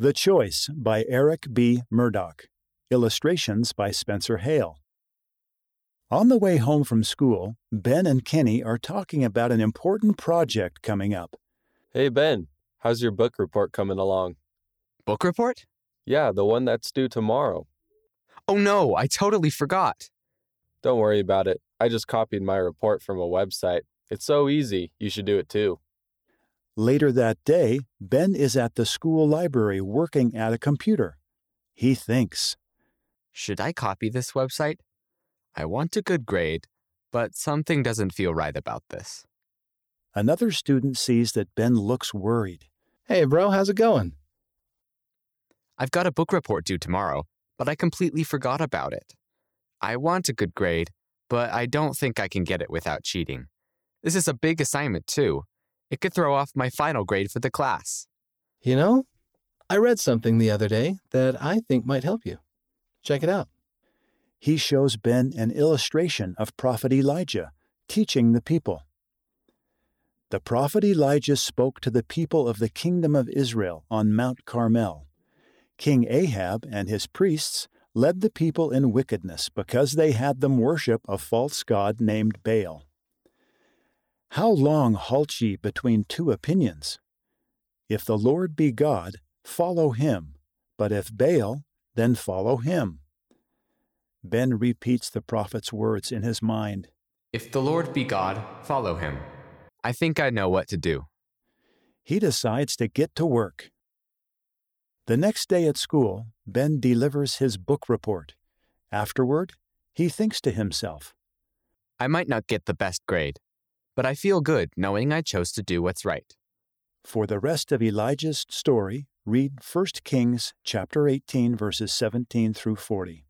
The Choice by Eric B. Murdoch. Illustrations by Spencer Hale. On the way home from school, Ben and Kenny are talking about an important project coming up. Hey, Ben, how's your book report coming along? Book report? Yeah, the one that's due tomorrow. Oh no, I totally forgot. Don't worry about it. I just copied my report from a website. It's so easy, you should do it too. Later that day, Ben is at the school library working at a computer. He thinks, Should I copy this website? I want a good grade, but something doesn't feel right about this. Another student sees that Ben looks worried. Hey, bro, how's it going? I've got a book report due tomorrow, but I completely forgot about it. I want a good grade, but I don't think I can get it without cheating. This is a big assignment, too. It could throw off my final grade for the class. You know, I read something the other day that I think might help you. Check it out. He shows Ben an illustration of Prophet Elijah teaching the people. The prophet Elijah spoke to the people of the kingdom of Israel on Mount Carmel. King Ahab and his priests led the people in wickedness because they had them worship a false god named Baal. How long halt ye between two opinions? If the Lord be God, follow him, but if Baal, then follow him. Ben repeats the prophet's words in his mind. If the Lord be God, follow him. I think I know what to do. He decides to get to work. The next day at school, Ben delivers his book report. Afterward, he thinks to himself, I might not get the best grade, but I feel good knowing I chose to do what's right. For the rest of Elijah's story, read 1 Kings chapter 18 verses 17 through 40.